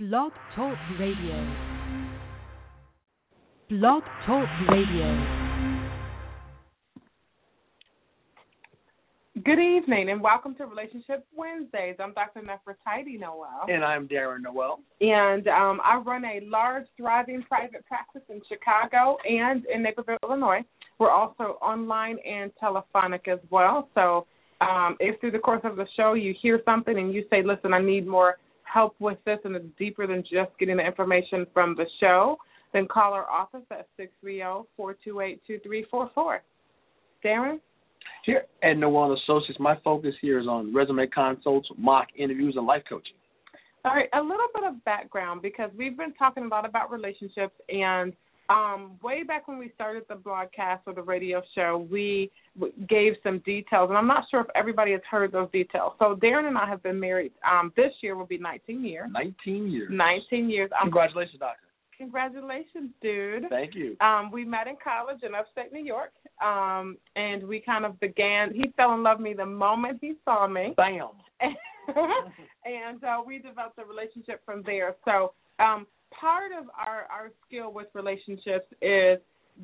Blog Talk Radio. Blog Talk Radio. Good evening and welcome to Relationship Wednesdays. I'm Dr. Nefertiti Noel. And I'm Darren Noel. And um, I run a large, thriving private practice in Chicago and in Naperville, Illinois. We're also online and telephonic as well. So um, if through the course of the show you hear something and you say, listen, I need more help with this and it's deeper than just getting the information from the show, then call our office at 630-428-2344. Darren? Here at Noel Associates, my focus here is on resume consults, mock interviews, and life coaching. All right, a little bit of background because we've been talking a lot about relationships and um, way back when we started the broadcast or the radio show, we gave some details, and I'm not sure if everybody has heard those details. So Darren and I have been married. Um, this year will be 19 years. 19 years. 19 years. Congratulations, doctor. Congratulations, dude. Thank you. Um, we met in college in upstate New York, um, and we kind of began. He fell in love with me the moment he saw me. Bam. and uh, we developed a relationship from there. So um, part of our, our skill with relationships is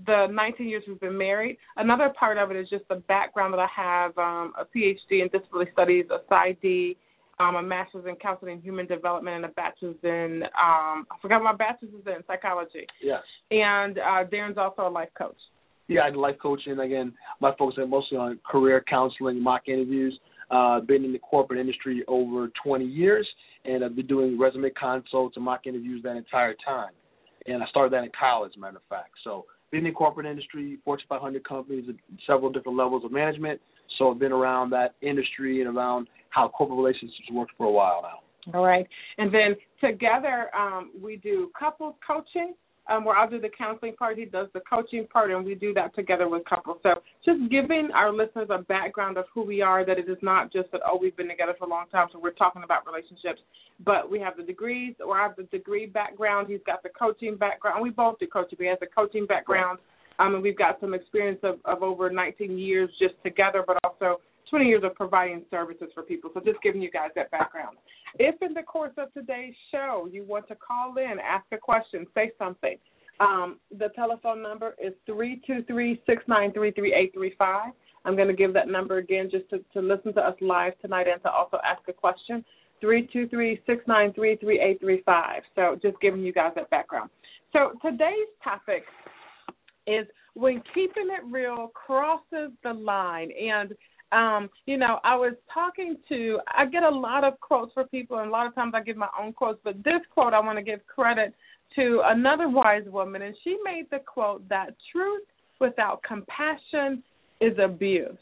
the 19 years we've been married. Another part of it is just the background that I have um, a PhD in disability studies, a PsyD, um, a master's in counseling and human development, and a bachelor's in, um, I forgot my bachelor's is in psychology. Yes. And uh, Darren's also a life coach. Yeah, I do life coaching. Again, my focus is mostly on career counseling, mock interviews. Uh, been in the corporate industry over 20 years, and I've been doing resume consults and mock interviews that entire time. And I started that in college, matter of fact. So, been in the corporate industry, Fortune 500 companies at several different levels of management. So, I've been around that industry and around how corporate relationships work for a while now. All right. And then together, um, we do couples coaching um, where I'll do the counseling part, he does the coaching part, and we do that together with couples. So just giving our listeners a background of who we are, that it is not just that, oh, we've been together for a long time, so we're talking about relationships, but we have the degrees, or I have the degree background, he's got the coaching background. We both do coaching, he has the coaching background, um, and we've got some experience of, of over 19 years just together, but also 20 years of providing services for people. So just giving you guys that background. If in the course of today's show you want to call in, ask a question, say something, um, the telephone number is 323 693 3835. I'm going to give that number again just to, to listen to us live tonight and to also ask a question. 323 693 3835. So just giving you guys that background. So today's topic is when keeping it real crosses the line. And um, you know, I was talking to, I get a lot of quotes for people, and a lot of times I give my own quotes, but this quote I want to give credit to another wise woman, and she made the quote that truth without compassion is abuse.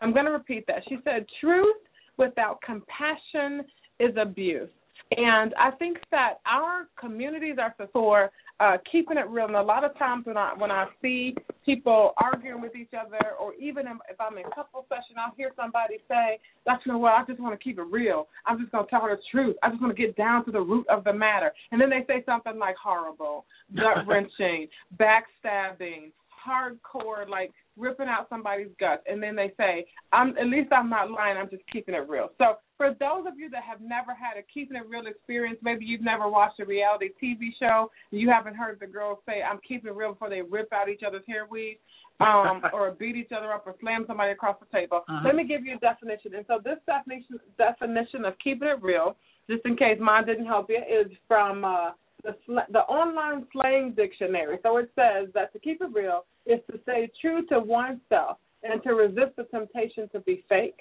I'm going to repeat that. She said, truth without compassion is abuse. And I think that our communities are for uh, keeping it real. And a lot of times when I when I see people arguing with each other, or even if I'm in couple session, I'll hear somebody say, "That's you know what? I just want to keep it real. I'm just going to tell her the truth. I just want to get down to the root of the matter." And then they say something like horrible, gut wrenching, backstabbing, hardcore, like ripping out somebody's guts, and then they say, "I'm at least I'm not lying. I'm just keeping it real." So for those of you that have never had a keeping it real experience, maybe you've never watched a reality TV show, you haven't heard the girls say, "I'm keeping it real" before they rip out each other's hair weave, um, or beat each other up, or slam somebody across the table. Uh-huh. Let me give you a definition. And so this definition definition of keeping it real, just in case mine didn't help you, is from. Uh, the, the online slang dictionary. So it says that to keep it real is to stay true to oneself and to resist the temptation to be fake.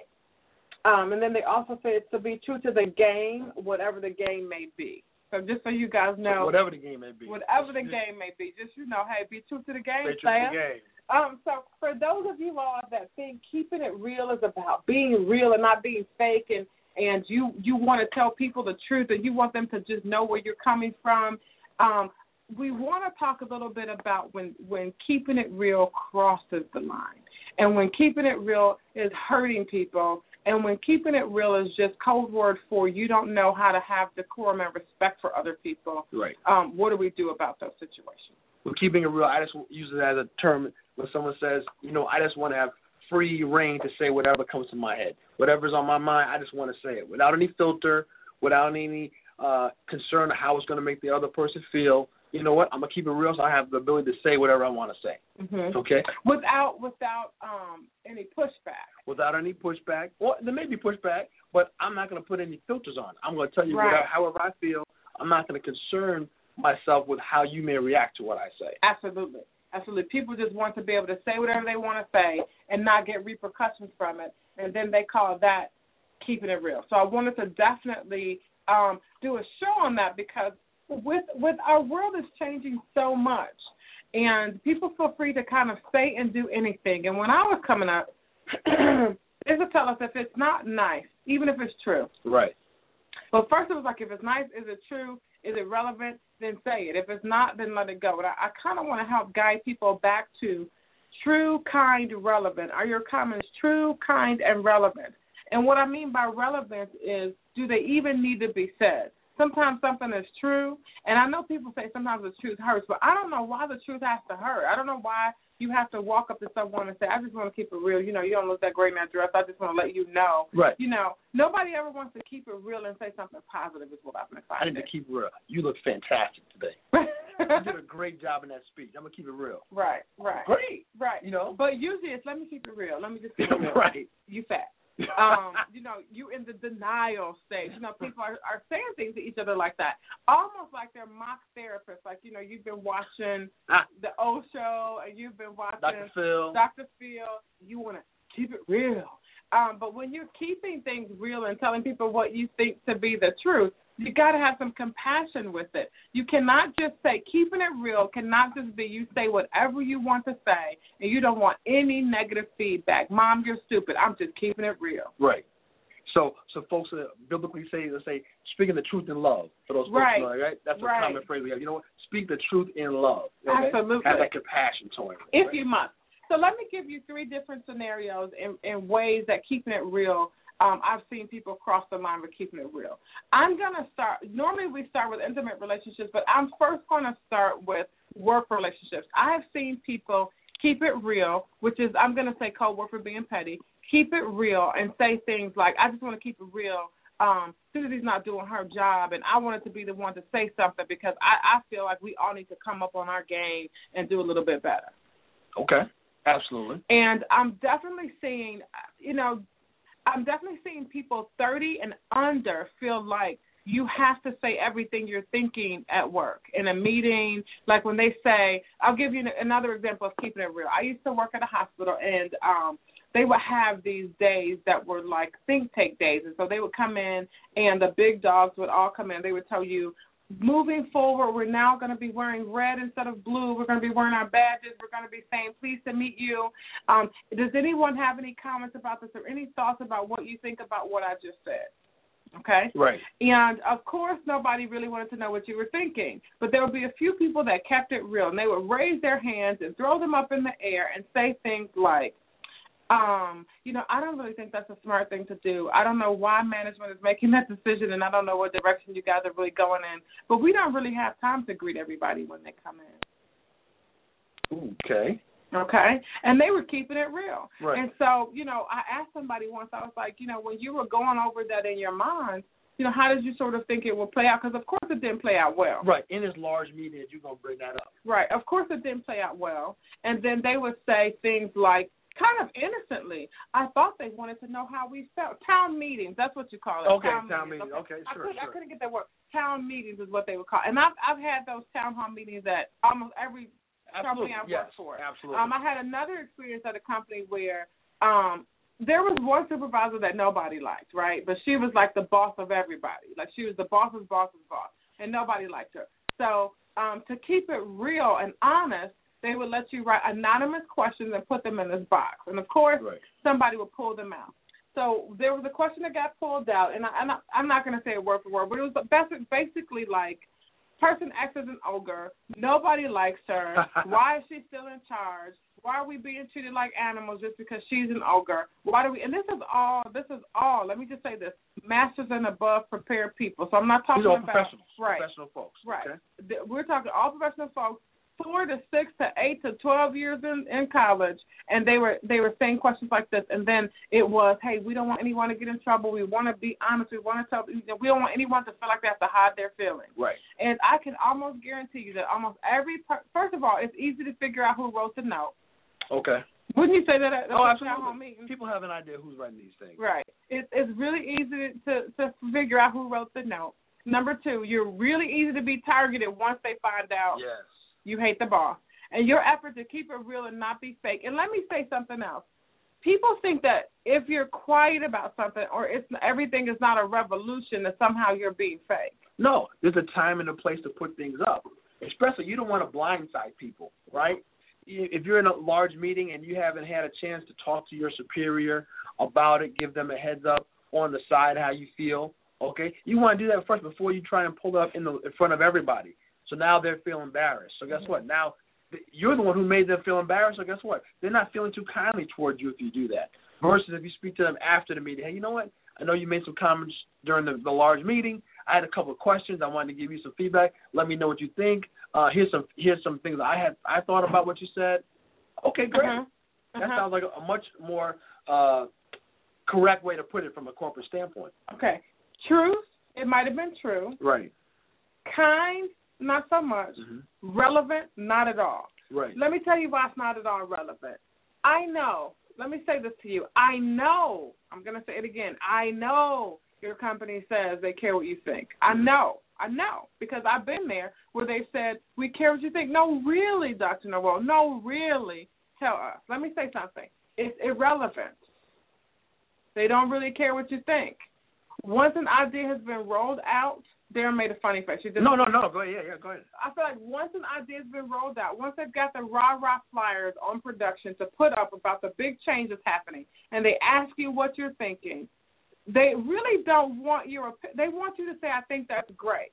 Um, and then they also say it's to be true to the game, whatever the game may be. So just so you guys know, whatever the game may be, whatever the game may be, just you know, hey, be true to the game, Stay true to the game. Um, so for those of you all that think keeping it real is about being real and not being fake and and you you want to tell people the truth and you want them to just know where you're coming from. Um, we want to talk a little bit about when when keeping it real crosses the line, and when keeping it real is hurting people, and when keeping it real is just code word for you don't know how to have decorum and respect for other people. Right. Um, what do we do about those situations? Well, keeping it real, I just use it as a term when someone says, you know, I just want to have free reign to say whatever comes to my head. Whatever's on my mind, I just want to say it without any filter, without any uh, concerned how it's going to make the other person feel. You know what? I'm gonna keep it real, so I have the ability to say whatever I want to say. hmm Okay, Without without um any pushback. without any pushback. Or there may be pushback, but I'm not gonna put any filters on. I'm gonna tell you Right. whatever, however I feel. I'm not gonna concern myself with how you may react to what I say. Absolutely. Absolutely. People just want to be able to say whatever they want to say and not get repercussions from it. And then they call that keeping it real. So I wanted to definitely um, do a show on that because with with our world is changing so much and people feel free to kind of say and do anything. And when I was coming up, they would tell us if it's not nice, even if it's true. Right. But first, it was like, if it's nice, is it true? Is it relevant? Then say it. If it's not, then let it go. But I, I kind of want to help guide people back to true, kind, relevant. Are your comments true, kind, and relevant? And what I mean by relevant is, do they even need to be said? Sometimes something is true, and I know people say sometimes the truth hurts, but I don't know why the truth has to hurt. I don't know why you have to walk up to someone and say, "I just want to keep it real." You know, you don't look that great in that dress. I just want to let you know. Right. You know, nobody ever wants to keep it real and say something positive. Is what I've been I need to keep it real. You look fantastic today. You did a great job in that speech. I'm gonna keep it real. right, right, Great. right. You know. But usually it's let me keep it real. Let me just keep it real. right. You fat. Um, you know, you in the denial stage. You know, people are, are saying things to each other like that, almost like they're mock therapists. Like, you know, you've been watching Ah. the O show and you've been watching Dr. Phil. Dr. Phil. You want to keep it real. Um, but when you're keeping things real and telling people what you think to be the truth, you got to have some compassion with it. You cannot just say keeping it real cannot just be you say whatever you want to say and you don't want any negative feedback. Mom, you're stupid. I'm just keeping it real. Right. So, so folks that biblically say, they say, speaking the truth in love. For those folks, Right. know, right? That's a Right. common phrase we have. You know what? Speak the truth in love. Okay? Absolutely. Have that compassion toward it. if right? you must. So let me give you three different scenarios and, and ways that keeping it real. Um, I've seen people cross the line with keeping it real. I'm gonna start. Normally we start with intimate relationships, but I'm first going to start with work relationships. I have seen people keep it real, which is I'm going to say code word for being petty. Keep it real and say things like, "I just want to keep it real." Um, Susie's not doing her job, and I wanted to be the one to say something because I, I feel like we all need to come up on our game and do a little bit better. Okay. Absolutely. And I'm definitely seeing, you know, I'm definitely seeing people 30 and under feel like you have to say everything you're thinking at work in a meeting. Like when they say, I'll give you another example of keeping it real. I used to work at a hospital, and um, they would have these days that were like think tank days, and so they would come in, and the big dogs would all come in. They would tell you, moving forward, we're now going to be wearing red instead of blue. We're going to be wearing our badges. We're going to be saying, pleased to meet you. Um, does anyone have any comments about this or any thoughts about what you think about what I just said? Okay? Right. And of course, nobody really wanted to know what you were thinking. But there would be a few people that kept it real, and they would raise their hands and throw them up in the air and say things like, um, you know, I don't really think that's a smart thing to do. I don't know why management is making that decision, and I don't know what direction you guys are really going in. But we don't really have time to greet everybody when they come in. Okay. Okay? And they were keeping it real. Right. And so, you know, I asked somebody once, I was like, you know, when you were going over that in your mind, you know, how did you sort of think it would play out? Because, of course, it didn't play out well. Right. In this large meeting, you're gonna bring that up. Right. Of course, it didn't play out well. And then they would say things like, kind of innocently, I thought they wanted to know how we felt. Town meetings, that's what you call it. Okay, town, town meetings. meetings. Okay, I sure, couldn't, I couldn't get that word. Town meetings is what they would call. It. And I've I've had those town hall meetings at almost every company I've yes. worked for. Absolutely. Um, I had another experience at a company where um there was one supervisor that nobody liked, right? But she was like the boss of everybody. Like she was the boss's boss's boss, and nobody liked her. So um, to keep it real and honest, they would let you write anonymous questions and put them in this box. And of course, right. somebody would pull them out. So there was a question that got pulled out, and I, I'm not, I'm not going to say it word for word, but it was basic- basically like, person X is an ogre. Nobody likes her. Why is she still in charge? Why are we being treated like animals just because she's an ogre? Why do we? And this is all. This is all. Let me just say this: masters and above prepared people. So I'm not talking These are all about professionals. right. Professional folks. Right. Okay. We're talking all professional folks four to six to eight to twelve years in in college, and they were they were saying questions like this, and then it was, hey, we don't want anyone to get in trouble. We want to be honest. We want to tell. We don't want anyone to feel like they have to hide their feelings. Right. And I can almost guarantee you that almost every per- first of all, it's easy to figure out who wrote the note. Okay. Wouldn't you say that at Oh, absolutely. Mm-hmm. People have an idea who's writing these things. Right. It, it's really easy to to figure out who wrote the note. Number two, you're really easy to be targeted once they find out Yes. You hate the boss. And your effort to keep it real and not be fake. And let me say something else. People think that if you're quiet about something or it's everything is not a revolution, that somehow you're being fake. No, there's a time and a place to put things up. Especially, you don't want to blindside people, right? If you're in a large meeting and you haven't had a chance to talk to your superior about it, give them a heads up on the side how you feel. Okay, you want to do that first before you try and pull up in the in front of everybody. So now they're feeling embarrassed. So guess what? Now you're the one who made them feel embarrassed. So guess what? They're not feeling too kindly towards you if you do that. Versus if you speak to them after the meeting, hey, you know what? I know you made some comments during the, the large meeting. I had a couple of questions. I wanted to give you some feedback. Let me know what you think. Uh, here's some here's some things I had I thought about what you said. Okay, great. Uh-huh. That Uh-huh. sounds like a, a much more uh, correct way to put it from a corporate standpoint. Okay. Truth, it might have been true. Right. Kind, not so much. hmm Relevant, not at all. Right. Let me tell you why it's not at all relevant. I know. Let me say this to you. I know. I'm going to say it again. I know your company says they care what you think. I know. I know because I've been there where they said we care what you think. No, really, Dr. Noel. No, really. Tell us. Let me say something. It's irrelevant. They don't really care what you think. Once an idea has been rolled out, Darren made a funny face. No, no, no. Go ahead. Yeah, yeah. Go ahead. I feel like once an idea's been rolled out, once they've got the rah rah flyers on production to put up about the big changes happening, and they ask you what you're thinking, they really don't want your. opi- They want you to say, "I think that's great."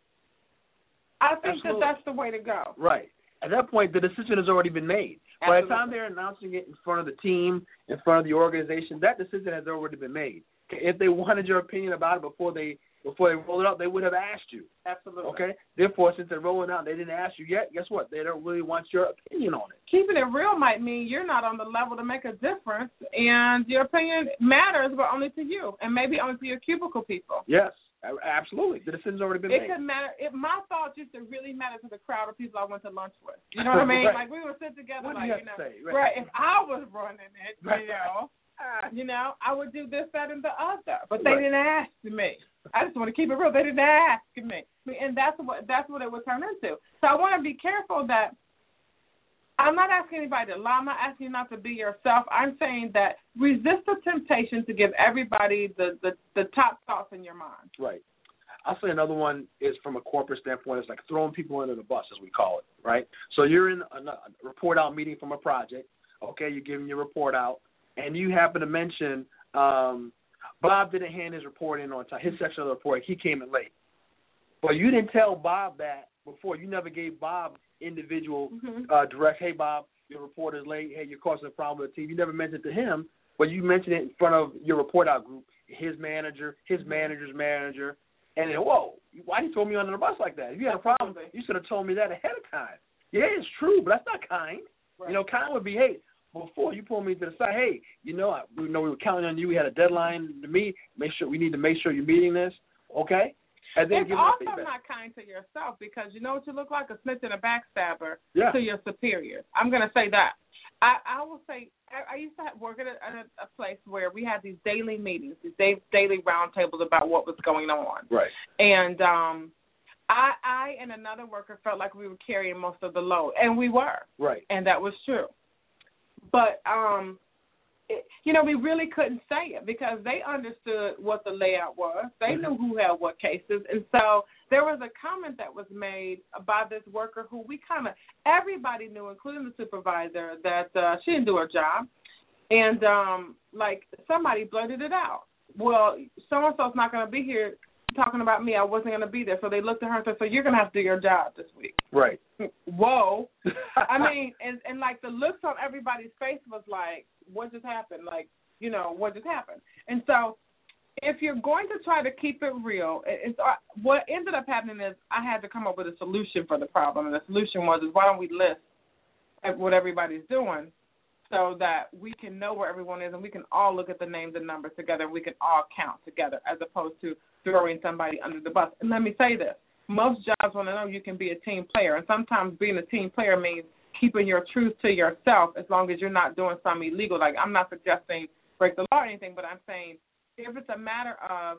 I think Absolutely. that that's the way to go. Right. At that point, the decision has already been made. By the time they're announcing it in front of the team, in front of the organization, that decision has already been made. If they wanted your opinion about it before they before they roll it out, they would have asked you. Absolutely. Okay. Therefore, since they're rolling out, they didn't ask you yet. Guess what? They don't really want your opinion on it. Keeping it real might mean you're not on the level to make a difference, and your opinion matters, but only to you, and maybe only to your cubicle people. Yes, absolutely. The decision's already been It made. could matter. It, my thoughts used to really matter to the crowd of people I went to lunch with. You know what I mean? Right. Like we would sit together, What like you you know, right. Right. If I was running it, Right. you know, uh, you know, I would do this, that, and the other. But they Right. didn't ask me. I just want to keep it real. They didn't ask me, and that's what that's what it would turn into. So I want to be careful that I'm not asking anybody to lie. I'm not asking you not to be yourself. I'm saying that resist the temptation to give everybody the the, the top thoughts in your mind. Right. I'll say another one is from a corporate standpoint. It's like throwing people under the bus, as we call it. Right. So you're in a, a report out meeting from a project. Okay, you're giving your report out, and you happen to mention um, Bob didn't hand his report in on time. His section of the report, he came in late. But you didn't tell Bob that before. You never gave Bob individual Mhm. uh, direct. Hey, Bob, your report is late. Hey, you're causing a problem with the team. You never mentioned it to him, but you mentioned it in front of your report out group, his manager, his manager's manager, and then, whoa, why you throw me under the bus like that? If you had a problem, you should have told me that ahead of time. Yeah, it's true, but that's not kind. Right. You know, kind would be, hey, before you pull me to the side, hey, you know, I, we know we were counting on you. We had a deadline to meet. Make sure we need to make sure you're meeting this, okay? And then it's also not kind to yourself because you know what you look like a snitch and a backstabber Yeah. to your superiors. I'm going to say that. I, I will say I, I used to have, work at a, a, a place where we had these daily meetings, these day, daily roundtables about what was going on, Right. and um, I, I and another worker felt like we were carrying most of the load, and we were, Right. and that was true. But um, it, you know, we really couldn't say it because they understood what the layout was. They Mhm. knew who had what cases, and so there was a comment that was made by this worker who we kind of everybody knew, including the supervisor, that uh, she didn't do her job, and um, like somebody blurted it out. Well, so and so's not going to be here talking about me. I wasn't going to be there, so they looked at her and said, "So you're going to have to do your job this week." Right. Whoa. I mean, and and like the looks on everybody's face was like, what just happened? Like, you know, what just happened? And so, if you're going to try to keep it real, it's uh, what ended up happening is I had to come up with a solution for the problem, and the solution was is why don't we list what everybody's doing so that we can know where everyone is and we can all look at the names and numbers together and we can all count together as opposed to throwing somebody under the bus. And let me say this. Most jobs want to know you can be a team player and sometimes being a team player means keeping your truth to yourself as long as you're not doing something illegal. Like I'm not suggesting break the law or anything, but I'm saying if it's a matter of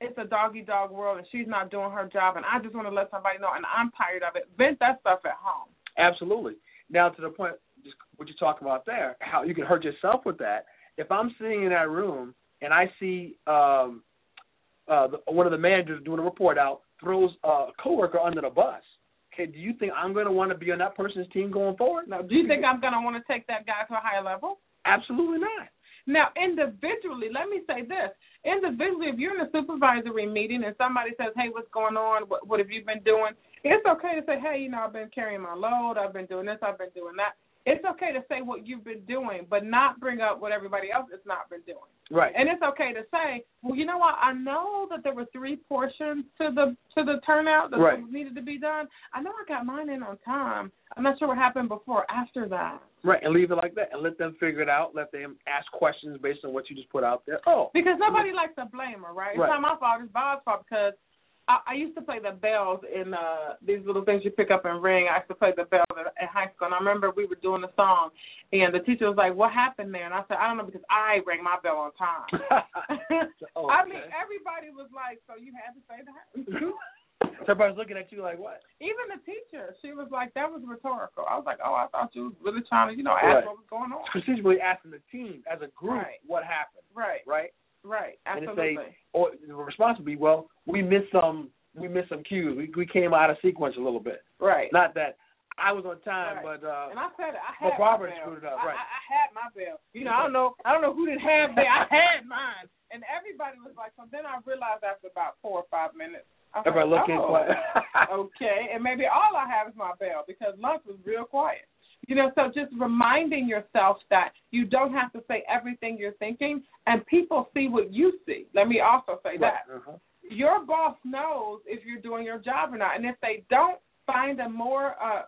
it's a doggy dog world and she's not doing her job and I just want to let somebody know and I'm tired of it, vent that stuff at home. Absolutely. Now to the point just what you talk about there, how you can hurt yourself with that. If I'm sitting in that room and I see um uh the, one of the managers doing a report out throws a coworker under the bus, okay, do you think I'm going to want to be on that person's team going forward? Now, do you think I'm going to want to take that guy to a higher level? Absolutely not. Now, individually, let me say this. Individually, if you're in a supervisory meeting and somebody says, hey, what's going on? What, what have you been doing? It's okay to say, hey, you know, I've been carrying my load. I've been doing this. I've been doing that. It's okay to say what you've been doing, but not bring up what everybody else has not been doing. Right. And it's okay to say, well, you know what? I know that there were three portions to the to the turnout that right. needed to be done. I know I got mine in on time. I'm not sure what happened before or after that. Right, and leave it like that, and let them figure it out. Let them ask questions based on what you just put out there. Oh, because nobody likes a blamer, right? It's right. not my fault. It's Bob's fault because I, I used to play the bells in uh these little things you pick up and ring. I used to play the bells in high school, and I remember we were doing a song, and the teacher was like, "What happened there?" And I said, "I don't know because I rang my bell on time." oh, I mean, everybody was like, "So you had to say that." so everybody's looking at you like what? Even the teacher, she was like, "That was rhetorical." I was like, "Oh, I thought you was really trying to, you know, ask Right. what was going on." Really asking the team as a group Right. what happened, Right, right? Right, And absolutely. a, or the response would be, well, we missed some, we missed some cues. We we came out of sequence a little bit. right. Not that I was on time, Right. but uh, And I said it. I But had Barbara my bell. screwed it up, I, right. I, I had my bell. You know, I don't know. I don't know who didn't have theirs. I had mine, and everybody was like. So then I realized after about four or five minutes. I everybody like, looking oh, quiet. okay, and maybe all I have is my bell because lunch was real quiet. You know, so just reminding yourself that you don't have to say everything you're thinking, and people see what you see. Let me also say that Uh-huh. your boss knows if you're doing your job or not, and if they don't, find a more uh,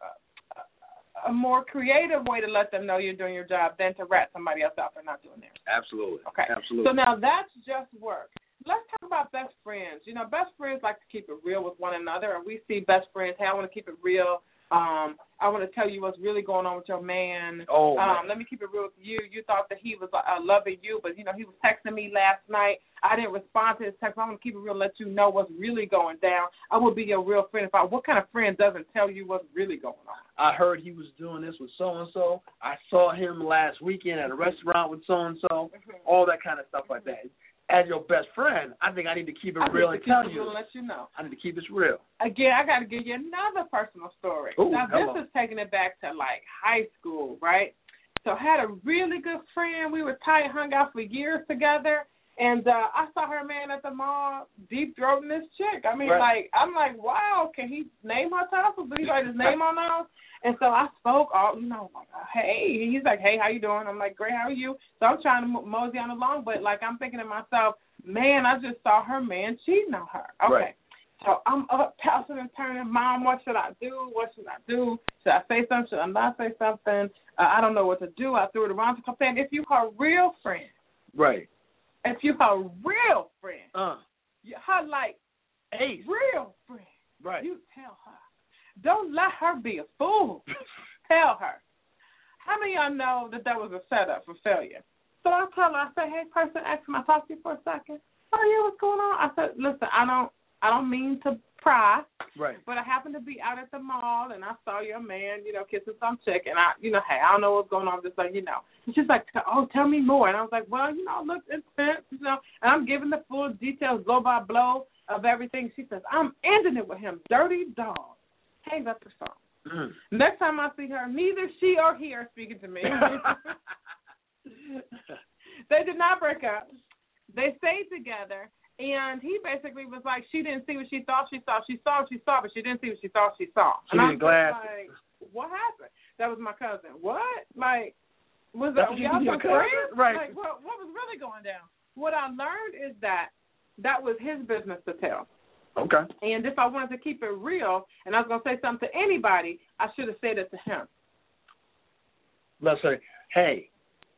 a more creative way to let them know you're doing your job than to rat somebody else out for not doing theirs. Absolutely. Okay. Absolutely. So now that's just work. Let's talk about best friends. You know, best friends like to keep it real with one another, and we see best friends. Hey, I want to keep it real. Um, I want to tell you what's really going on with your man. oh, Um, let me keep it real with you. You thought that he was uh, loving you, but you know he was texting me last night. I didn't respond to his text. I'm gonna keep it real, let you know what's really going down. I will be your real friend. If I, what kind of friend doesn't tell you what's really going on? I heard he was doing this with so and so. I saw him last weekend at a restaurant with so and so. All that kind of stuff like that. As your best friend, I think I need to keep it I real and tell you. let you know. I need to keep this real. Again, I got to give you another personal story. Ooh, now hello. this is taking it back to like high school, right? So I had a really good friend. We were tight, hung out for years together. And uh I saw her man at the mall deep throating this chick. I mean, Right. like I'm like, wow, can he name her titles? Did he write his name on those? And so I spoke all, you know, like, hey. He's like, hey, how you doing? I'm like, great, how are you? So I'm trying to mo- mosey on along, but like I'm thinking to myself, man, I just saw her man cheating on her. Okay. Right. So I'm up, tossing and turning. Mom, what should I do? What should I do? Should I say something? Should I not say something? Uh, I don't know what to do. I threw it around to come saying, if you her real friend, Right. If you her real friend, Uh. you, her like Ace. real friend, Right. you tell her. Don't let her be a fool. tell her. How many of y'all know that that was a setup for failure? So I tell her, I say, hey, person, ask him, I talk to you for a second. Oh yeah, what's going on? I said, listen, I don't, I don't mean to pry, Right. but I happened to be out at the mall and I saw your man, you know, kissing some chick, and I, you know, hey, I don't know what's going on, just like you know. And she's like, oh, tell me more, and I was like, well, you know, look, it's intense, you know, and I'm giving the full details, blow by blow of everything. She says, I'm ending it with him, dirty dog. Hangs up the phone. Mm. Next time I see her, neither she or he are speaking to me. they did not break up. They stayed together, and he basically was like, she didn't see what she thought she saw. She saw what she saw, but she didn't see what she thought she saw. She and I needed was just glasses. like, what happened? That was my cousin. What? Like, was that you y'all some cousin? friends? Right. Like, what? What was really going down? What I learned is that that was his business to tell. Okay. And if I wanted to keep it real and I was going to say something to anybody, I should have said it to him. let's say, hey,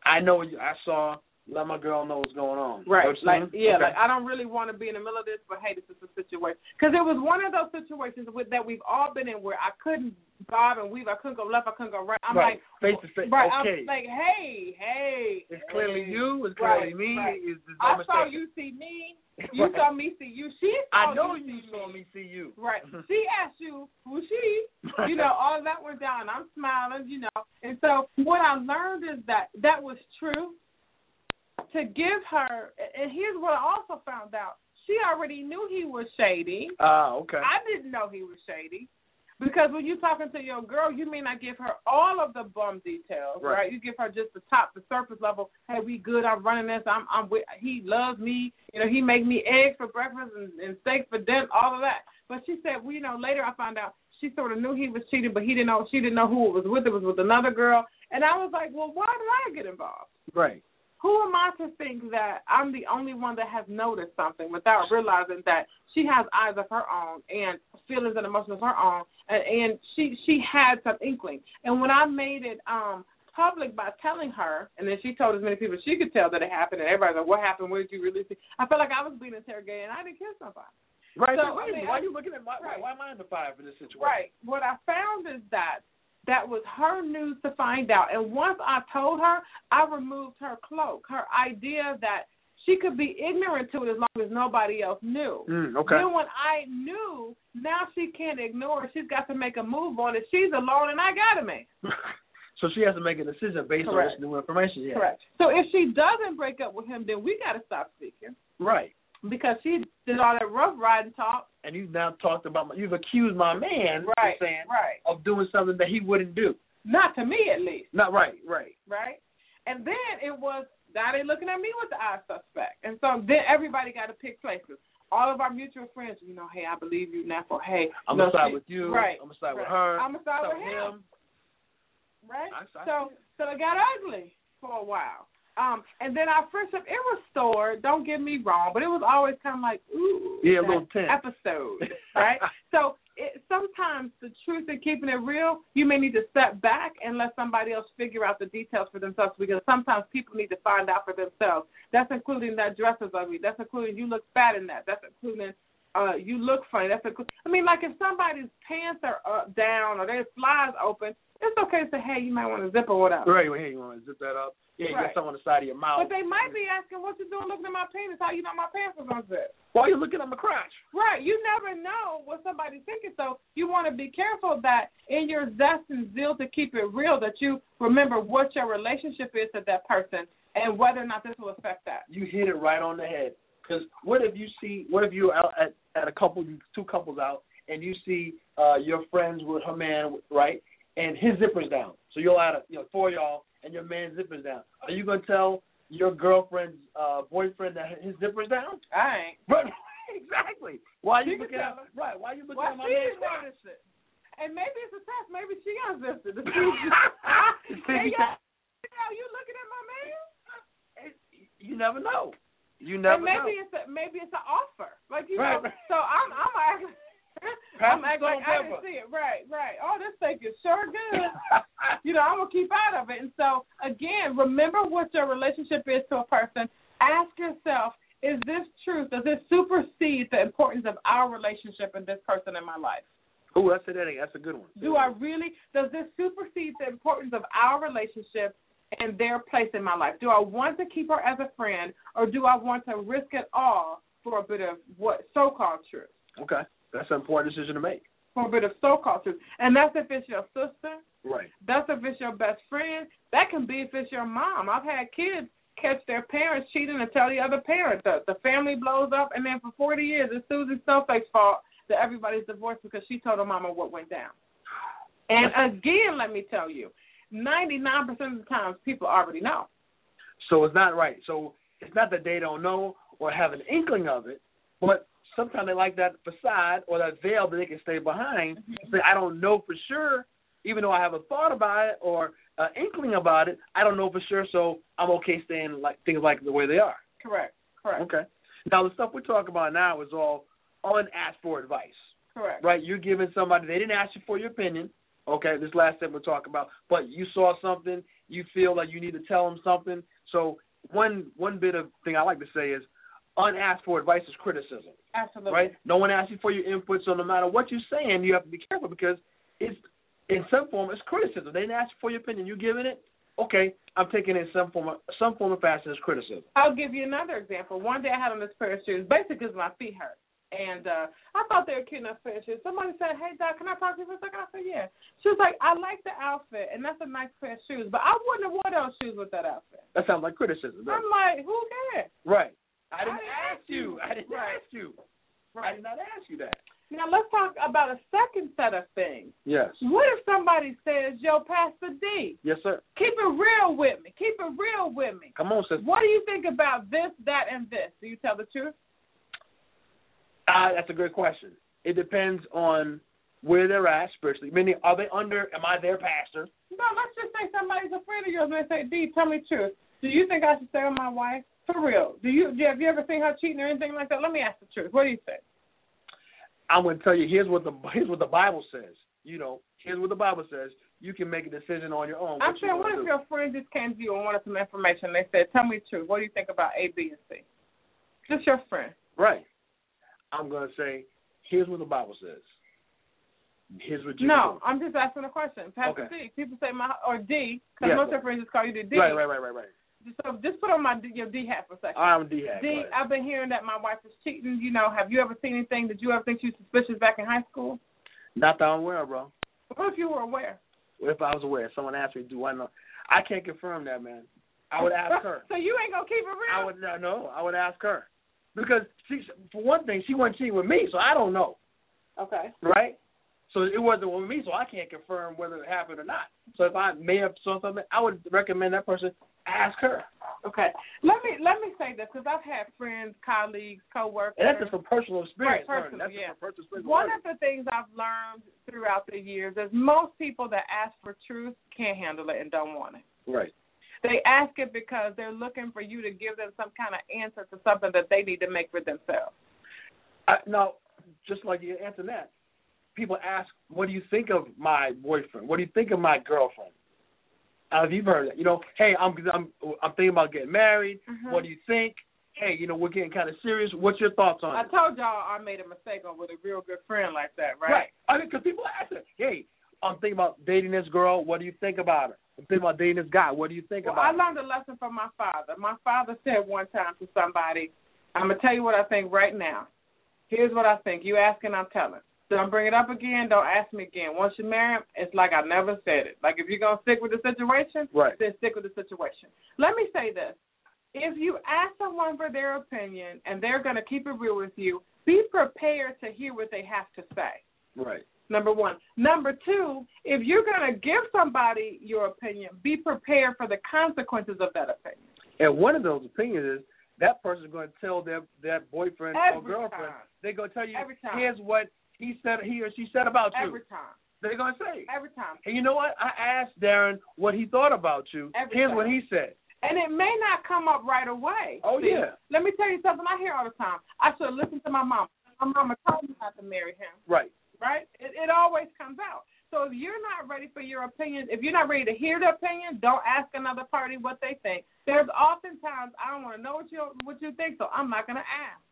I know you. I saw. Let my girl know what's going on. Right. You know what I'm Like yeah, Okay. like I don't really want to be in the middle of this, but hey, this is a situation because it was one of those situations with, that we've all been in where I couldn't bob and weave, I couldn't go left, I couldn't go right. I'm right. like, face to face. right, okay. I'm like, hey, hey, it's clearly hey. you. It's Right, clearly me. right. It's, it's I no saw you see me. You Right. saw me see you. She saw I know you you saw me. me see you. Right. She asked you who she. You know, all that went down. I'm smiling. You know, and so what I learned is that that was true. To give her, and here's what I also found out: she already knew he was shady. Ah, okay. I didn't know he was shady. Because when you're talking to your girl, you may not give her all of the bum details, Right. right? You give her just the top, the surface level. Hey, we good. I'm running this. I'm, I'm with. He loves me. You know, he make me eggs for breakfast and, and steak for dinner. All of that. But she said, well, you know, later I found out she sort of knew he was cheating, but he didn't know. She didn't know who it was with. It was with another girl. And I was like, well, why did I get involved? right. Who am I to think that I'm the only one that has noticed something without realizing that she has eyes of her own and feelings and emotions of her own, and, and she she had some inkling. And when I made it um public by telling her, and then she told as many people she could tell that it happened, and everybody's like, "What happened? Where did you really see?" I felt like I was being interrogated, and I didn't kill somebody. Right. So, wait, I mean, why are you looking at my? right. Why am I in the fire for this situation? Right. What I found is that that was her news to find out. And once I told her, I removed her cloak, her idea that she could be ignorant to it as long as nobody else knew. Mm, okay. Then when I knew, now she can't ignore it. She's got to make a move on it. She's alone, and I got to make. so she has to make a decision based on this new information. Yeah. Correct. So if she doesn't break up with him, then we got to stop speaking Right. because she did all that rough riding talk. And you've now talked about. My, you've accused my man Right. of saying Right. of doing something that he wouldn't do. Not to me, at least. Not right. Right. right? And then it was now they looking at me with the eye suspect, and so then everybody got to pick places. All of our mutual friends, you know, hey, I believe you now. For hey, I'm no, gonna side she- with you. right? I'm gonna side with her. I'm gonna side with him, right? I- I so so it got ugly for a while. Um, and then our friendship it restored. Don't get me wrong, but it was always kind of like ooh, Yeah, a little tense. episode, right? so it, sometimes the truth and keeping it real, you may need to step back and let somebody else figure out the details for themselves because sometimes people need to find out for themselves. That's including that dress is ugly. That's including you look fat in that. That's including uh you look funny. That's inclu- I mean, like if somebody's pants are up down or their flies open, it's okay to say, hey, you might want to zip or whatever. Right. Well, hey, you want to zip that up? Yeah, you Right. got something on the side of your mouth. But they might be asking, what you doing looking at my penis? How you know my pants was unzipped? Why are you looking at my crotch? Right. You never know what somebody's thinking. So you want to be careful that in your zest and zeal to keep it real, that you remember what your relationship is to that person and whether or not this will affect that. You hit it right on the head. Because what if you see? What if you're out at at a couple, two couples out, and you see uh your friends with her man, right? And his zipper's down. So you're at a, you know, four of y'all, and your man's zipper's down. Are you gonna tell your girlfriend's uh boyfriend that his zipper's down? I ain't. Right. exactly. Why are you You looking at her. right? Why are you looking Why at my man's didn't crotch? notice it? And maybe it's a test. Maybe she unzipped it. To see. hey, yo, yo, you looking at my man? You never know. You never and maybe know. it's a, maybe it's an offer. Like you Right, know. right. So I'm I'm acting. I'm acting like salt I didn't see it. Right, right. Oh, this steak is sure good. you know, I'm gonna keep out of it. And so again, remember what your relationship is to a person. Ask yourself, is this truth? Does it supersede the importance of our relationship and this person in my life? Ooh, that's it. That's a good one. Do I really? Does this supersede the importance of our relationship and their place in my life? Do I want to keep her as a friend, or do I want to risk it all for a bit of what so-called truth? Okay, that's an important decision to make. For a bit of so-called truth, and that's if it's your sister. Right. That's if it's your best friend. That can be if it's your mom. I've had kids catch their parents cheating and tell the other parent. The, the family blows up, and then for 40 years, it's Susan Snowflake's fault that everybody's divorced because she told her mama what went down. And again, let me tell you, 99% of the times people already know. So it's not right. So it's not that they don't know or have an inkling of it, but sometimes they like that facade or that veil that they can stay behind. Mm-hmm. Say, I don't know for sure, even though I have a thought about it or an inkling about it. I don't know for sure, so I'm okay staying like things like the way they are. Correct. Correct. Okay. Now the stuff we're talking about now is all unasked for advice, Correct. right? You're giving somebody they didn't ask you for your opinion. Okay, this last thing we're talking about, but you saw something, you feel like you need to tell them something. So one one bit of thing I like to say is unasked for advice is criticism. Absolutely. Right? No one asks you for your input, so no matter what you're saying, you have to be careful because it's in some form it's criticism. They didn't ask you for your opinion. You're giving it? Okay, I'm taking it in some form of some form of fashion as criticism. I'll give you another example. One day I had on this pair of shoes, basically because my feet hurt. And uh I thought they were cute enough pair of shoes. Somebody said, Hey Doc, can I talk to you for a second? I said, Yeah. She was like, I like the outfit and that's a nice pair of shoes, but I wouldn't have worn those shoes with that outfit. That sounds like criticism. doesn't I'm like, Who cares? right. I didn't, I ask you. I didn't Right. ask you. I did not ask you that. Now let's talk about a second set of things. Yes. What if somebody says, Yo, Pastor D, Yes, sir. keep it real with me. Keep it real with me. Come on, sister. What do you think about this, that, and this? Do you tell the truth? Uh, that's a good question. It depends on where they're at spiritually. Meaning, are they under? Am I their pastor? No, let's just say somebody's a friend of yours and they say, D, tell me the truth. Do you think I should stay with my wife? For real. Do you have you ever seen her cheating or anything like that? Let me ask the truth. What do you think? I'm going to tell you. Here's what the here's what the Bible says. You know, here's what the Bible says. You can make a decision on your own. I'm you saying, wanna what if do. your friends just came to you and wanted some information? They said, tell me the truth. What do you think about A, B, and C? Just your friend. right? I'm going to say, here's what the Bible says. Here's what you No, do. I'm just asking a question. Pastor Okay. D. People say my or D because most of your friends just call you the D. Right, right, right, right, right. So just put on my D- your D hat for a second. Oh, I'm D. Hack. D, I've been hearing that my wife is cheating. You know, have you ever seen anything? Did you ever think she was suspicious back in high school? Not that I'm aware, bro. What if you were aware? If I was aware, someone asked me, do I know? I can't confirm that, man. I would ask her. so you ain't gonna keep it real? I would no, no. I would ask her because she, for one thing, she wasn't cheating with me, so I don't know, Okay. right? So it wasn't with me, so I can't confirm whether it happened or not. So if I may have saw something, I would recommend that person ask her. Okay. Let me let me say this because I've had friends, colleagues, coworkers. And that's just from personal experience. Right, personal, that's yeah. personal experience. One learning. of the things I've learned throughout the years is most people that ask for truth can't handle it and don't want it. right. They ask it because they're looking for you to give them some kind of answer to something that they need to make for themselves. I, now, just like you answered that, people ask, "What do you think of my boyfriend? What do you think of my girlfriend?" If you've heard that, you know, hey, I'm I'm I'm thinking about getting married. Mhm. What do you think? Hey, you know, we're getting kind of serious. What's your thoughts on I it? I told y'all I made a mistake on with a real good friend like that, right? Right. I mean, because people ask it. Hey, I'm thinking about dating this girl. What do you think about her? I'm thinking about dating this guy. What do you think Well, I about? learned a lesson from my father. My father said one time to somebody, I'm going to tell you what I think right now. Here's what I think. You asking, I'm telling. Don't bring it up again. Don't ask me again. Once you marry him, it's like I never said it. Like if you're going to stick with the situation, Right. then stick with the situation. Let me say this. If you ask someone for their opinion and they're going to keep it real with you, be prepared to hear what they have to say. Right. Number one. Number two, if you're going to give somebody your opinion, be prepared for the consequences of that opinion. And one of those opinions is that person's going to tell their their boyfriend or girlfriend. time. They're going to tell you, Every time. here's what he said, he or she said about you. Every time. They're going to say. Every time. And you know what? I asked Darren what he thought about you. Every Here's time. what he said. And it may not come up right away. Oh, See, yeah. Let me tell you something I hear all the time. I should have listened to my mom. My mama told me not to marry him, Right. right? It, it always comes out. So if you're not ready for your opinion, if you're not ready to hear the opinion, don't ask another party what they think. There's oftentimes I don't want to know what you what you think, so I'm not going to ask.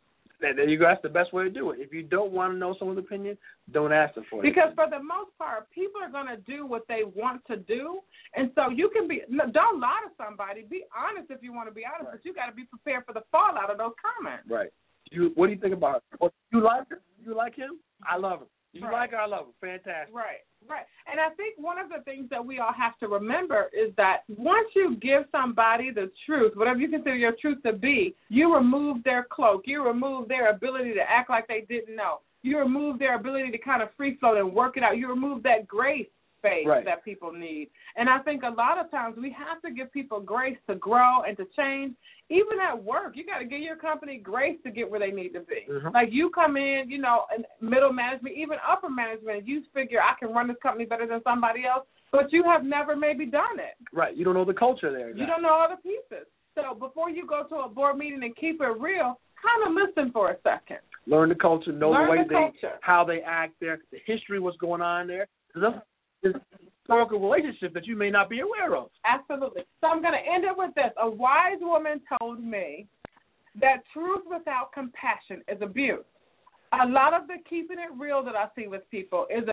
There there you go. That's the best way to do it. If you don't want to know someone's opinion, don't ask them for it. Because for the most part, people are going to do what they want to do, and so you can be. Don't lie to somebody. Be honest if you want to be honest, Right. but you got to be prepared for the fallout of those comments. Right. You, what do you think about You like her? You like him? I love him. You Right. like her? I love her. Fantastic. Right, right. And I think one of the things that we all have to remember is that once you give somebody the truth, whatever you consider your truth to be, you remove their cloak. You remove their ability to act like they didn't know. You remove their ability to kind of free float and work it out. You remove that grace space Right. that people need. And I think a lot of times we have to give people grace to grow and to change. Even at work, you got to give your company grace to get where they need to be. Mhm. Like you come in, you know, and middle management, even upper management, you figure I can run this company better than somebody else, but you have never maybe done it. Right. You don't know the culture there. You don't know all the pieces. So before you go to a board meeting and keep it real, kind of listen for a second. learn the culture, know Learn the way the they culture. how they act there, the history, what's going on there. 'Cause that's- it's- historical relationship that you may not be aware of. Absolutely. So I'm going to end it with this. A wise woman told me that truth without compassion is abuse. A lot of the keeping it real that I see with people is